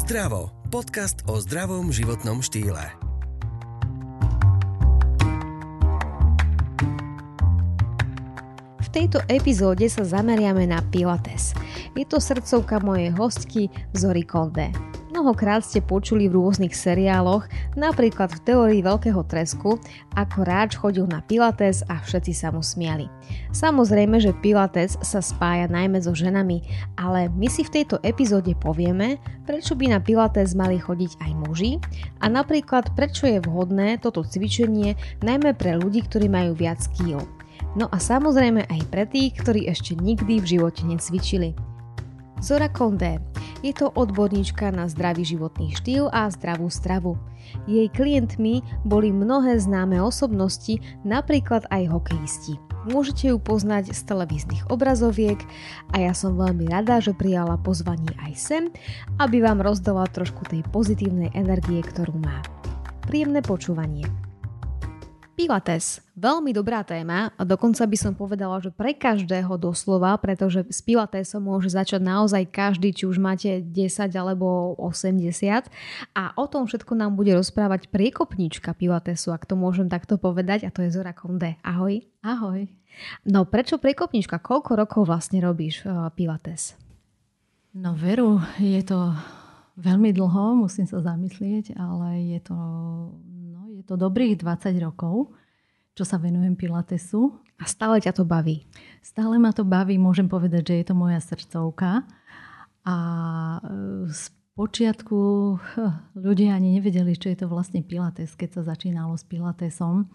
Zdravo. Podcast o zdravom životnom štýle. V tejto epizóde sa zameriame na Pilates. Je to srdcovka mojej hostky Zory Konde. Mnohokrát ste počuli v rôznych seriáloch, napríklad v teórii Veľkého tresku, ako Ráč chodil na Pilates a všetci sa mu smiali. Samozrejme, že Pilates sa spája najmä so ženami, ale my si v tejto epizóde povieme, prečo by na Pilates mali chodiť aj muži a napríklad prečo je vhodné toto cvičenie najmä pre ľudí, ktorí majú viac kýl. No a samozrejme aj pre tých, ktorí ešte nikdy v živote necvičili. Zora Kondé. Je to odborníčka na zdravý životný štýl a zdravú stravu. Jej klientmi boli mnohé známe osobnosti, napríklad aj hokejisti. Môžete ju poznať z televíznych obrazoviek a ja som veľmi rada, že prijala pozvanie aj sem, aby vám rozdala trošku tej pozitívnej energie, ktorú má. Príjemné počúvanie. Pilates. Veľmi dobrá téma a dokonca by som povedala, že pre každého doslova, pretože s Pilatesom môže začať naozaj každý, či už máte 10 alebo 80 a o tom všetko nám bude rozprávať priekopnička Pilatesu, ak to môžem takto povedať a to je Zora Konde. Ahoj. Ahoj. No prečo priekopnička? Koľko rokov vlastne robíš uh, Pilates? No veru, je to veľmi dlho, musím sa zamyslieť, ale je to je to dobrých 20 rokov, čo sa venujem Pilatesu. A stále ťa to baví? Stále ma to baví, môžem povedať, že je to moja srdcovka. A e, z počiatku ľudia ani nevedeli, čo je to vlastne Pilates, keď sa začínalo s Pilatesom.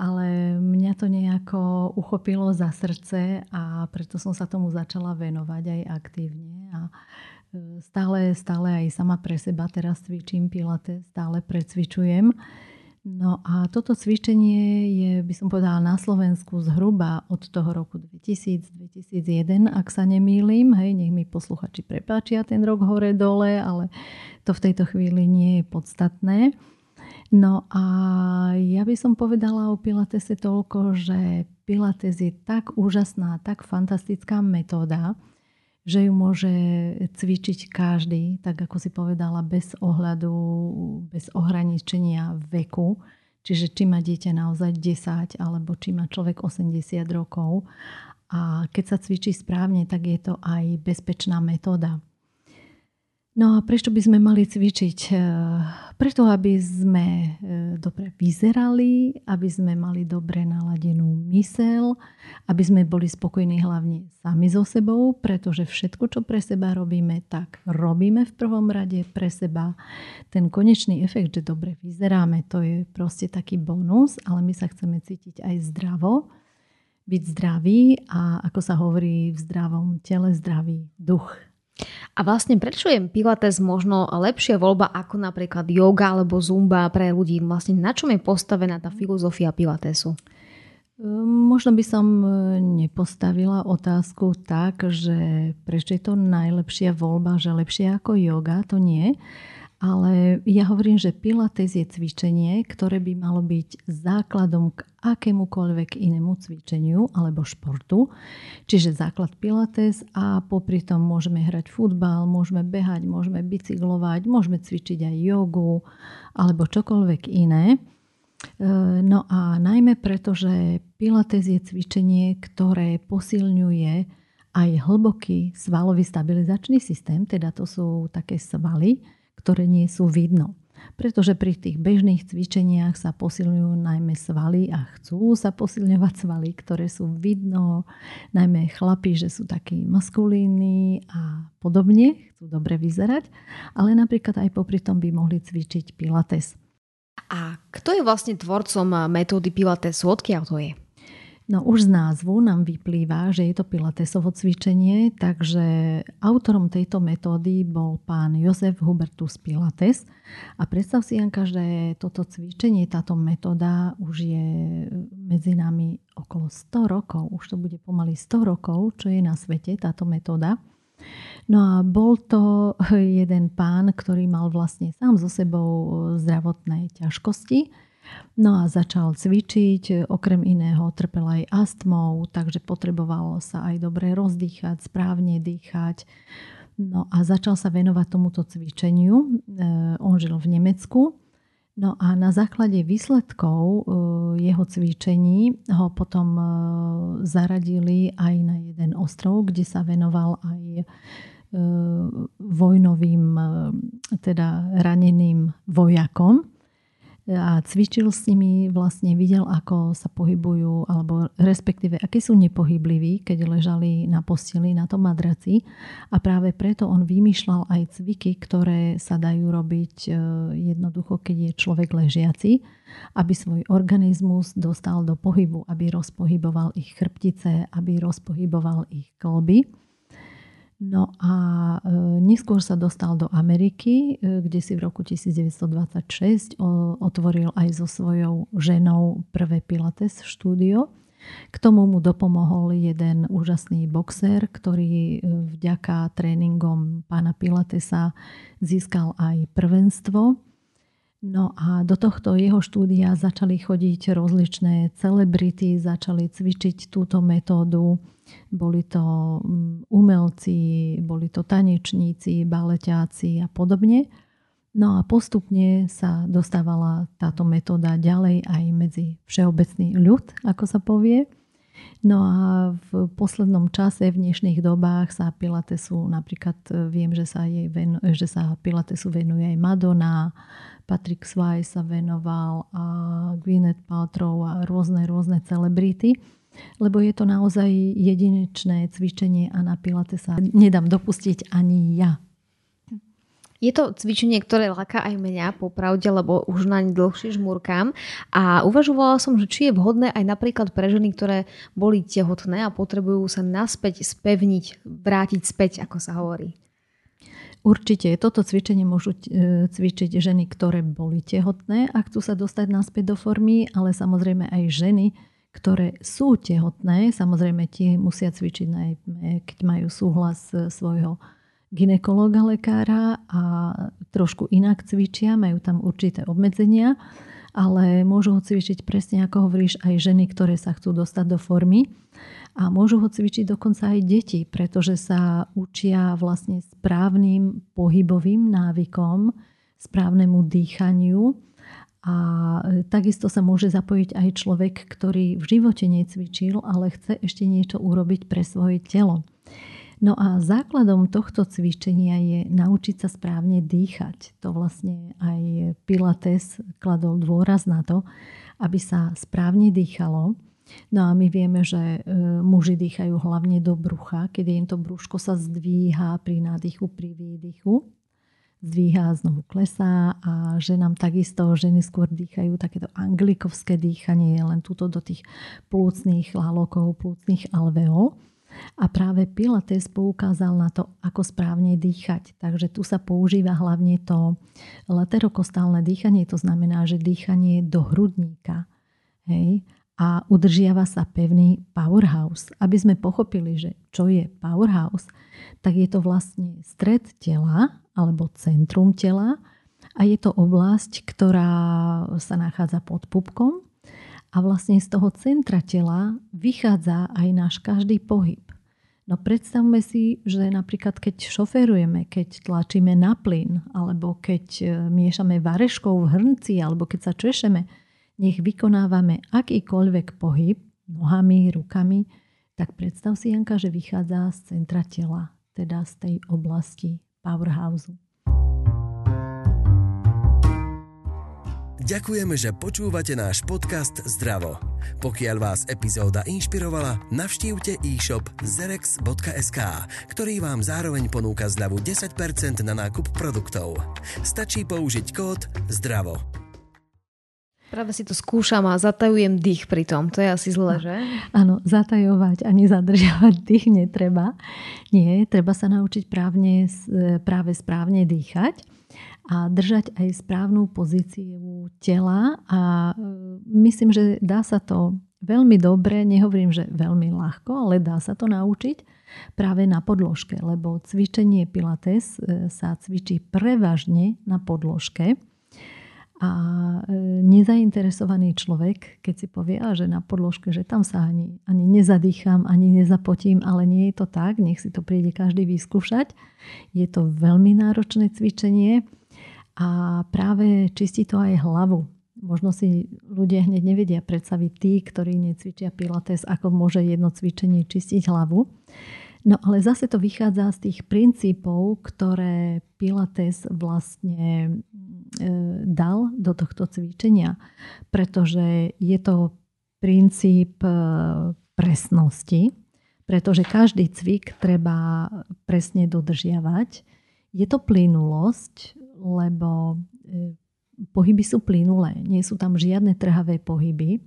Ale mňa to nejako uchopilo za srdce a preto som sa tomu začala venovať aj aktívne. A e, stále, stále aj sama pre seba teraz cvičím Pilates, stále precvičujem. No a toto cvičenie je, by som povedala, na Slovensku zhruba od toho roku 2000-2001, ak sa nemýlim. Hej, nech mi posluchači prepáčia ten rok hore-dole, ale to v tejto chvíli nie je podstatné. No a ja by som povedala o Pilatese toľko, že Pilates je tak úžasná, tak fantastická metóda, že ju môže cvičiť každý, tak ako si povedala, bez ohľadu, bez ohraničenia veku. Čiže či má dieťa naozaj 10 alebo či má človek 80 rokov. A keď sa cvičí správne, tak je to aj bezpečná metóda. No a prečo by sme mali cvičiť? E, preto, aby sme e, dobre vyzerali, aby sme mali dobre naladenú mysel, aby sme boli spokojní hlavne sami so sebou, pretože všetko, čo pre seba robíme, tak robíme v prvom rade pre seba. Ten konečný efekt, že dobre vyzeráme, to je proste taký bonus, ale my sa chceme cítiť aj zdravo, byť zdravý a ako sa hovorí v zdravom tele, zdravý duch. A vlastne prečo je Pilates možno lepšia voľba ako napríklad yoga alebo zumba pre ľudí? Vlastne na čom je postavená tá filozofia Pilatesu? Možno by som e, nepostavila otázku tak, že prečo je to najlepšia voľba, že lepšie ako yoga, to nie. Ale ja hovorím, že Pilates je cvičenie, ktoré by malo byť základom k akémukoľvek inému cvičeniu alebo športu. Čiže základ Pilates a popri tom môžeme hrať futbal, môžeme behať, môžeme bicyklovať, môžeme cvičiť aj jogu alebo čokoľvek iné. E, no a najmä preto, že Pilates je cvičenie, ktoré posilňuje aj hlboký svalový stabilizačný systém, teda to sú také svaly, ktoré nie sú vidno. Pretože pri tých bežných cvičeniach sa posilňujú najmä svaly a chcú sa posilňovať svaly, ktoré sú vidno, najmä chlapi, že sú takí maskulínni a podobne, chcú dobre vyzerať, ale napríklad aj popri tom by mohli cvičiť pilates. A kto je vlastne tvorcom metódy pilatesu? Odkiaľ to je? No už z názvu nám vyplýva, že je to pilatesovo cvičenie, takže autorom tejto metódy bol pán Jozef Hubertus Pilates. A predstav si, Janka, že toto cvičenie, táto metóda už je medzi nami okolo 100 rokov. Už to bude pomaly 100 rokov, čo je na svete táto metóda. No a bol to jeden pán, ktorý mal vlastne sám so sebou zdravotné ťažkosti No a začal cvičiť, okrem iného trpel aj astmou, takže potrebovalo sa aj dobre rozdýchať, správne dýchať. No a začal sa venovať tomuto cvičeniu. E, on žil v Nemecku. No a na základe výsledkov e, jeho cvičení ho potom e, zaradili aj na jeden ostrov, kde sa venoval aj vojnovým, teda raneným vojakom a cvičil s nimi, vlastne videl, ako sa pohybujú, alebo respektíve, akí sú nepohybliví, keď ležali na posteli, na tom madraci. A práve preto on vymýšľal aj cviky, ktoré sa dajú robiť e, jednoducho, keď je človek ležiaci, aby svoj organizmus dostal do pohybu, aby rozpohyboval ich chrbtice, aby rozpohyboval ich kolby. No a e, neskôr sa dostal do Ameriky, e, kde si v roku 1926 otvoril aj so svojou ženou prvé Pilates štúdio. K tomu mu dopomohol jeden úžasný boxer, ktorý e, vďaka tréningom pána Pilatesa získal aj prvenstvo. No a do tohto jeho štúdia začali chodiť rozličné celebrity, začali cvičiť túto metódu boli to mm, umelci, boli to tanečníci, baleťáci a podobne. No a postupne sa dostávala táto metóda ďalej aj medzi všeobecný ľud, ako sa povie. No a v poslednom čase, v dnešných dobách sa Pilatesu, napríklad e, viem, že sa, jej venu, že sa Pilatesu venuje aj Madonna, Patrick Swayze sa venoval a Gwyneth Paltrow a rôzne, rôzne celebrity lebo je to naozaj jedinečné cvičenie a na Pilate sa nedám dopustiť ani ja. Je to cvičenie, ktoré láka aj mňa, popravde, lebo už naň dlhšie žmurkám. A uvažovala som, že či je vhodné aj napríklad pre ženy, ktoré boli tehotné a potrebujú sa naspäť spevniť, vrátiť späť, ako sa hovorí. Určite. Toto cvičenie môžu e, cvičiť ženy, ktoré boli tehotné a chcú sa dostať naspäť do formy, ale samozrejme aj ženy, ktoré sú tehotné, samozrejme tie musia cvičiť najmä, keď majú súhlas svojho ginekologa, lekára a trošku inak cvičia, majú tam určité obmedzenia, ale môžu ho cvičiť presne ako hovoríš aj ženy, ktoré sa chcú dostať do formy a môžu ho cvičiť dokonca aj deti, pretože sa učia vlastne správnym pohybovým návykom, správnemu dýchaniu a e, takisto sa môže zapojiť aj človek, ktorý v živote necvičil, ale chce ešte niečo urobiť pre svoje telo. No a základom tohto cvičenia je naučiť sa správne dýchať. To vlastne aj Pilates kladol dôraz na to, aby sa správne dýchalo. No a my vieme, že e, muži dýchajú hlavne do brucha, keď im to brúško sa zdvíha pri nádychu, pri výdychu zdvíha, znovu klesá a že nám takisto ženy skôr dýchajú takéto anglikovské dýchanie, len túto do tých plúcných lalokov, plúcných alveol. A práve Pilates poukázal na to, ako správne dýchať. Takže tu sa používa hlavne to laterokostálne dýchanie, to znamená, že dýchanie do hrudníka. Hej? A udržiava sa pevný powerhouse. Aby sme pochopili, že čo je powerhouse, tak je to vlastne stred tela alebo centrum tela a je to oblasť, ktorá sa nachádza pod pupkom a vlastne z toho centra tela vychádza aj náš každý pohyb. No predstavme si, že napríklad keď šoferujeme, keď tlačíme na plyn, alebo keď e, miešame vareškou v hrnci, alebo keď sa češeme, nech vykonávame akýkoľvek pohyb nohami, rukami, tak predstav si, Janka, že vychádza z centra tela, teda z tej oblasti Powerhouse. Ďakujeme, že počúvate náš podcast Zdravo. Pokiaľ vás epizóda inšpirovala, navštívte e-shop zerex.sk, ktorý vám zároveň ponúka zľavu 10% na nákup produktov. Stačí použiť kód ZDRAVO. Práve si to skúšam a zatajujem dých pri tom. To je asi zle, že? Áno, zatajovať ani zadržiavať dých netreba. Nie, treba sa naučiť právne, práve správne dýchať a držať aj správnu pozíciu tela a e, myslím, že dá sa to veľmi dobre, nehovorím, že veľmi ľahko, ale dá sa to naučiť práve na podložke, lebo cvičenie Pilates e, sa cvičí prevažne na podložke A e, nezainteresovaný človek, keď si povie, že na podložke, že tam sa ani, ani nezadýcham, ani nezapotím, ale nie je to tak, nech si to príde každý vyskúšať. Je to veľmi náročné cvičenie a práve čistí to aj hlavu. Možno si ľudia hneď nevedia predstaviť tí, ktorí necvičia pilates, ako môže jedno cvičenie čistiť hlavu. No ale zase to vychádza z tých princípov, ktoré Pilates vlastne e, dal do tohto cvičenia. Pretože je to princíp e, presnosti, pretože každý cvik treba presne dodržiavať. Je to plynulosť, lebo e, pohyby sú plynulé, nie sú tam žiadne trhavé pohyby.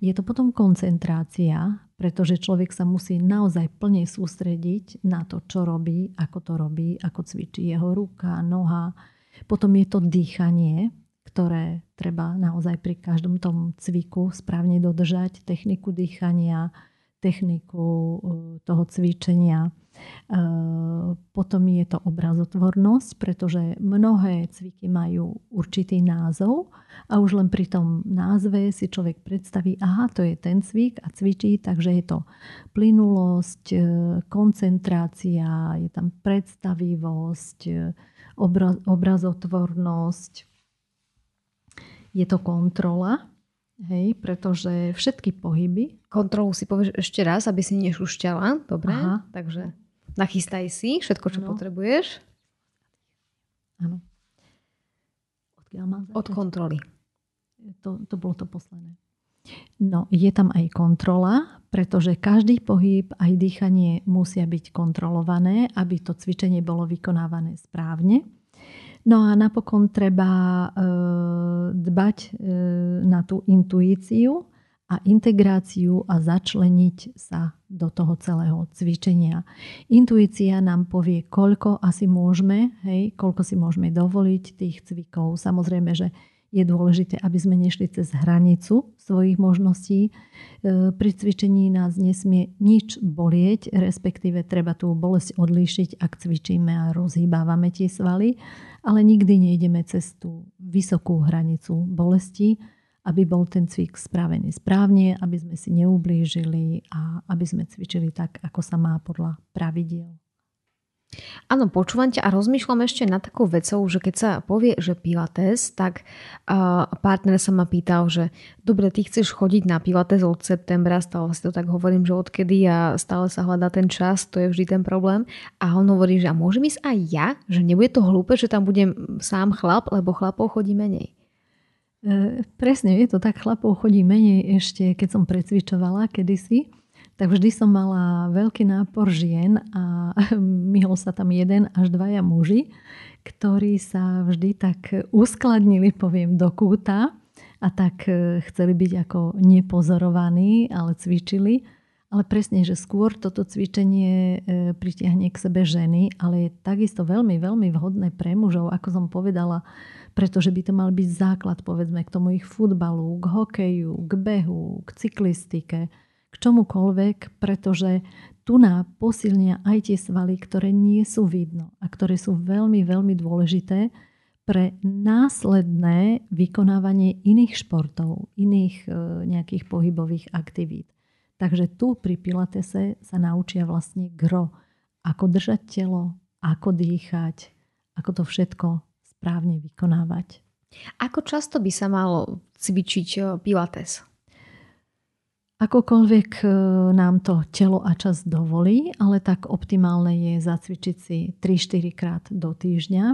Je to potom koncentrácia, pretože človek sa musí naozaj plne sústrediť na to, čo robí, ako to robí, ako cvičí jeho ruka, noha. Potom je to dýchanie, ktoré treba naozaj pri každom tom cviku správne dodržať, techniku dýchania, techniku uh, toho cvičenia. Uh, potom je to obrazotvornosť, pretože mnohé cviky majú určitý názov a už len pri tom názve si človek predstaví, aha, to je ten cvik a cvičí, takže je to plynulosť, uh, koncentrácia, je tam predstavivosť, obrazotvornosť, je to kontrola Hej, pretože všetky pohyby... Kontrolu si povieš ešte raz, aby si nešušťala. Dobre, Aha. takže nachystaj si všetko, čo ano. potrebuješ. Áno. Odkiaľ mám začať? Od kontroly. To, to bolo to posledné. No, je tam aj kontrola, pretože každý pohyb, aj dýchanie musia byť kontrolované, aby to cvičenie bolo vykonávané správne. No a napokon treba e, dbať e, na tú intuíciu a integráciu a začleniť sa do toho celého cvičenia. Intuícia nám povie, koľko asi môžeme, hej, koľko si môžeme dovoliť tých cvikov. Samozrejme, že je dôležité, aby sme nešli cez hranicu svojich možností. E, pri cvičení nás nesmie nič bolieť, respektíve treba tú bolesť odlíšiť, ak cvičíme a rozhýbávame tie svaly, ale nikdy nejdeme cez tú vysokú hranicu bolesti, aby bol ten cvik spravený správne, aby sme si neublížili a aby sme cvičili tak, ako sa má podľa pravidiel. Áno, počúvam ťa a rozmýšľam ešte nad takou vecou, že keď sa povie, že Pilates, tak uh, partner sa ma pýtal, že dobre, ty chceš chodiť na Pilates od septembra, stále si to tak hovorím, že odkedy a stále sa hľadá ten čas, to je vždy ten problém. A on hovorí, že a môžem ísť aj ja, že nebude to hlúpe, že tam budem sám chlap, lebo chlapov chodí menej. E, presne, je to tak, chlapov chodí menej ešte, keď som precvičovala kedysi tak vždy som mala veľký nápor žien a myhol sa tam jeden až dvaja muži, ktorí sa vždy tak uskladnili, poviem, do kúta a tak e, chceli byť ako nepozorovaní, ale cvičili. Ale presne, že skôr toto cvičenie e, pritiahne k sebe ženy, ale je takisto veľmi, veľmi vhodné pre mužov, ako som povedala, pretože by to mal byť základ, povedzme, k tomu ich futbalu, k hokeju, k behu, k cyklistike, k čomukoľvek, pretože tu na posilnia aj tie svaly, ktoré nie sú vidno a ktoré sú veľmi, veľmi dôležité pre následné vykonávanie iných športov, iných e, nejakých pohybových aktivít. Takže tu pri Pilatese sa naučia vlastne gro, ako držať telo, ako dýchať, ako to všetko správne vykonávať. Ako často by sa malo cvičiť e, Pilates? Akokoľvek e, nám to telo a čas dovolí, ale tak optimálne je zacvičiť si 3-4 krát do týždňa.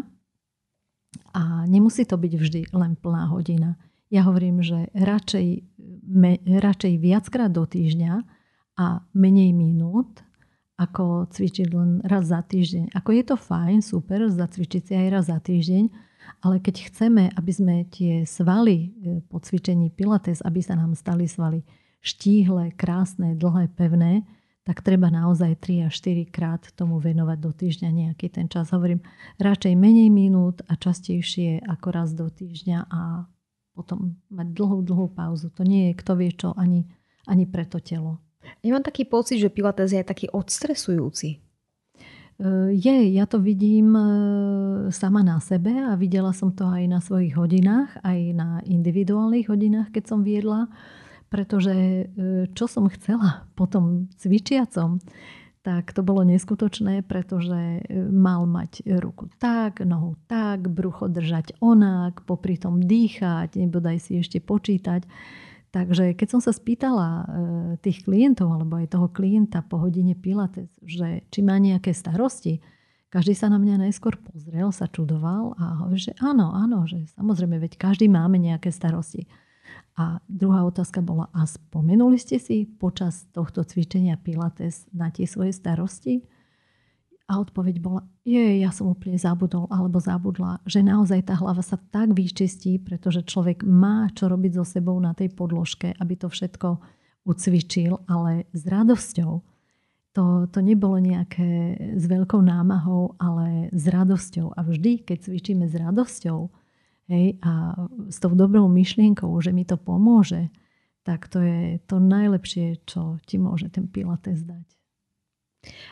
A nemusí to byť vždy len plná hodina. Ja hovorím, že radšej, me, radšej viackrát do týždňa a menej minút, ako cvičiť len raz za týždeň. Ako je to fajn, super, zacvičiť si aj raz za týždeň, ale keď chceme, aby sme tie svaly e, po cvičení pilates, aby sa nám stali svaly štíhle, krásne, dlhé, pevné, tak treba naozaj 3 až 4 krát tomu venovať do týždňa nejaký ten čas. Hovorím, radšej menej minút a častejšie ako raz do týždňa a potom mať dlhú, dlhú pauzu. To nie je kto vie čo ani, ani pre to telo. Ja mám taký pocit, že Pilates je taký odstresujúci. je, ja to vidím sama na sebe a videla som to aj na svojich hodinách, aj na individuálnych hodinách, keď som viedla, pretože čo som chcela potom cvičiacom, tak to bolo neskutočné, pretože e, mal mať ruku tak, nohu tak, brucho držať onak, popri tom dýchať, nebodaj si ešte počítať. Takže keď som sa spýtala e, tých klientov, alebo aj toho klienta po hodine Pilates, že či má nejaké starosti, každý sa na mňa najskôr pozrel, sa čudoval a hovorí, že áno, áno, že samozrejme, veď každý máme nejaké starosti. A druhá otázka bola, a spomenuli ste si počas tohto cvičenia Pilates na tie svoje starosti? A odpoveď bola, je, ja som úplne zabudol alebo zabudla, že naozaj tá hlava sa tak vyčistí, pretože človek má čo robiť so sebou na tej podložke, aby to všetko ucvičil, ale s radosťou. To, to nebolo nejaké s veľkou námahou, ale s radosťou. A vždy, keď cvičíme s radosťou, hej, a s tou dobrou myšlienkou, že mi to pomôže, tak to je to najlepšie, čo ti môže ten Pilates dať.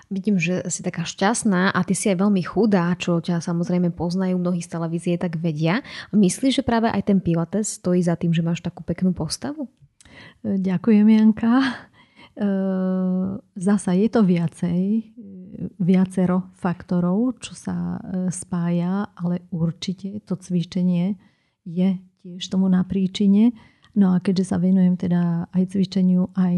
Vidím, že si taká šťastná a ty si aj veľmi chudá, čo ťa samozrejme poznajú mnohí z televízie, tak vedia. Myslíš, že práve aj ten Pilates stojí za tým, že máš takú peknú postavu? Ďakujem, Janka. Zasa je to viacej viacero faktorov, čo sa e, spája, ale určite to cvičenie je tiež tomu na príčine. No a keďže sa venujem teda aj cvičeniu, aj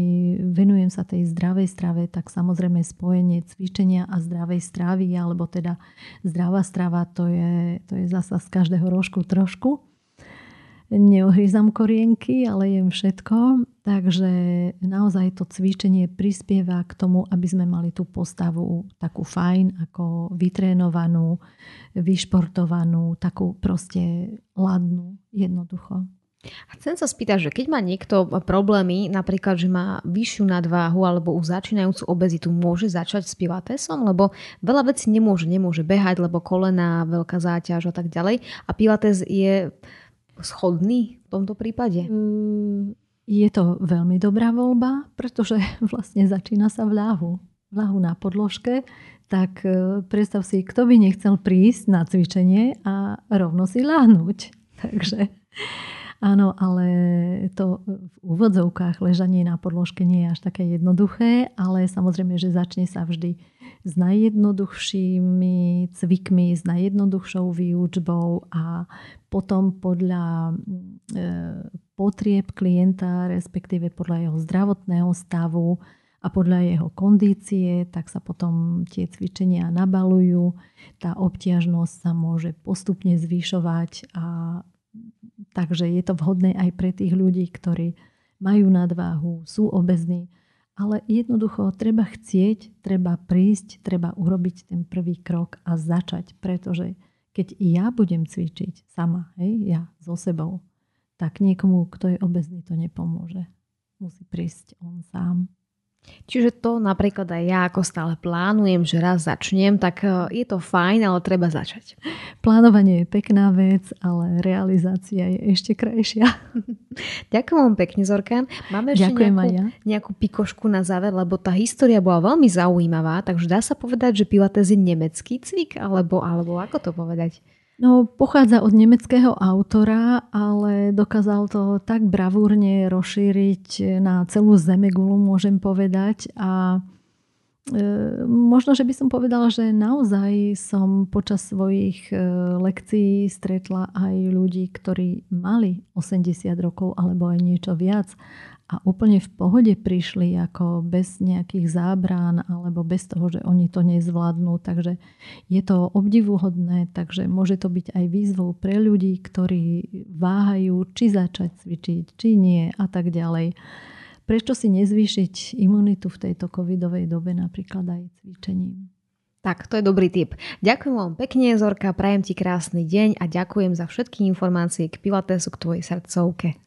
venujem sa tej zdravej strave, tak samozrejme spojenie cvičenia a zdravej stravy, alebo teda zdravá strava, to je, to je zasa z každého rožku trošku neohryzam korienky, ale jem všetko. Takže naozaj to cvičenie prispieva k tomu, aby sme mali tú postavu takú fajn, ako vytrénovanú, vyšportovanú, takú proste ladnú, jednoducho. A chcem sa spýtať, že keď má niekto problémy, napríklad, že má vyššiu nadváhu alebo už začínajúcu obezitu, môže začať s pilatesom? Lebo veľa vecí nemôže, nemôže behať, lebo kolena, veľká záťaž a tak ďalej. A pilates je schodný v tomto prípade? Je to veľmi dobrá voľba, pretože vlastne začína sa v ľahu. Na podložke. Tak e, predstav si, kto by nechcel prísť na cvičenie a rovno si láhnuť. Takže áno, ale to v úvodzovkách ležanie na podložke nie je až také jednoduché, ale samozrejme, že začne sa vždy s najjednoduchšími cvikmi, s najjednoduchšou výučbou a potom podľa e, potrieb klienta, respektíve podľa jeho zdravotného stavu a podľa jeho kondície, tak sa potom tie cvičenia nabalujú. Tá obťažnosť sa môže postupne zvyšovať a takže je to vhodné aj pre tých ľudí, ktorí majú nadváhu, sú obezní, ale jednoducho treba chcieť, treba prísť, treba urobiť ten prvý krok a začať, pretože keď ja budem cvičiť sama, hej, ja so sebou, tak niekomu, kto je obezný, to nepomôže. Musí prísť on sám. Čiže to napríklad aj ja ako stále plánujem, že raz začnem, tak e, je to fajn, ale treba začať. Plánovanie je pekná vec, ale realizácia je ešte krajšia. Ďakujem vám pekne, Zorkan. Máme ešte Ďakujem nejakú, ja. nejakú pikošku na záver, lebo tá história bola veľmi zaujímavá, takže dá sa povedať, že Pilates je nemecký cvik, alebo, alebo ako to povedať? No, pochádza od nemeckého autora, ale dokázal to tak bravúrne rozšíriť na celú zemegulu, môžem povedať. A e, možno, že by som povedala, že naozaj som počas svojich e, lekcií stretla aj ľudí, ktorí mali 80 rokov alebo aj niečo viac a úplne v pohode prišli ako bez nejakých zábrán alebo bez toho, že oni to nezvládnu. Takže je to obdivuhodné, takže môže to byť aj výzvou pre ľudí, ktorí váhajú, či začať cvičiť, či nie a tak ďalej. Prečo si nezvýšiť imunitu v tejto covidovej dobe napríklad aj cvičením? Tak, to je dobrý tip. Ďakujem vám pekne, Zorka, prajem ti krásny deň a ďakujem za všetky informácie k Pilatesu, k tvojej srdcovke.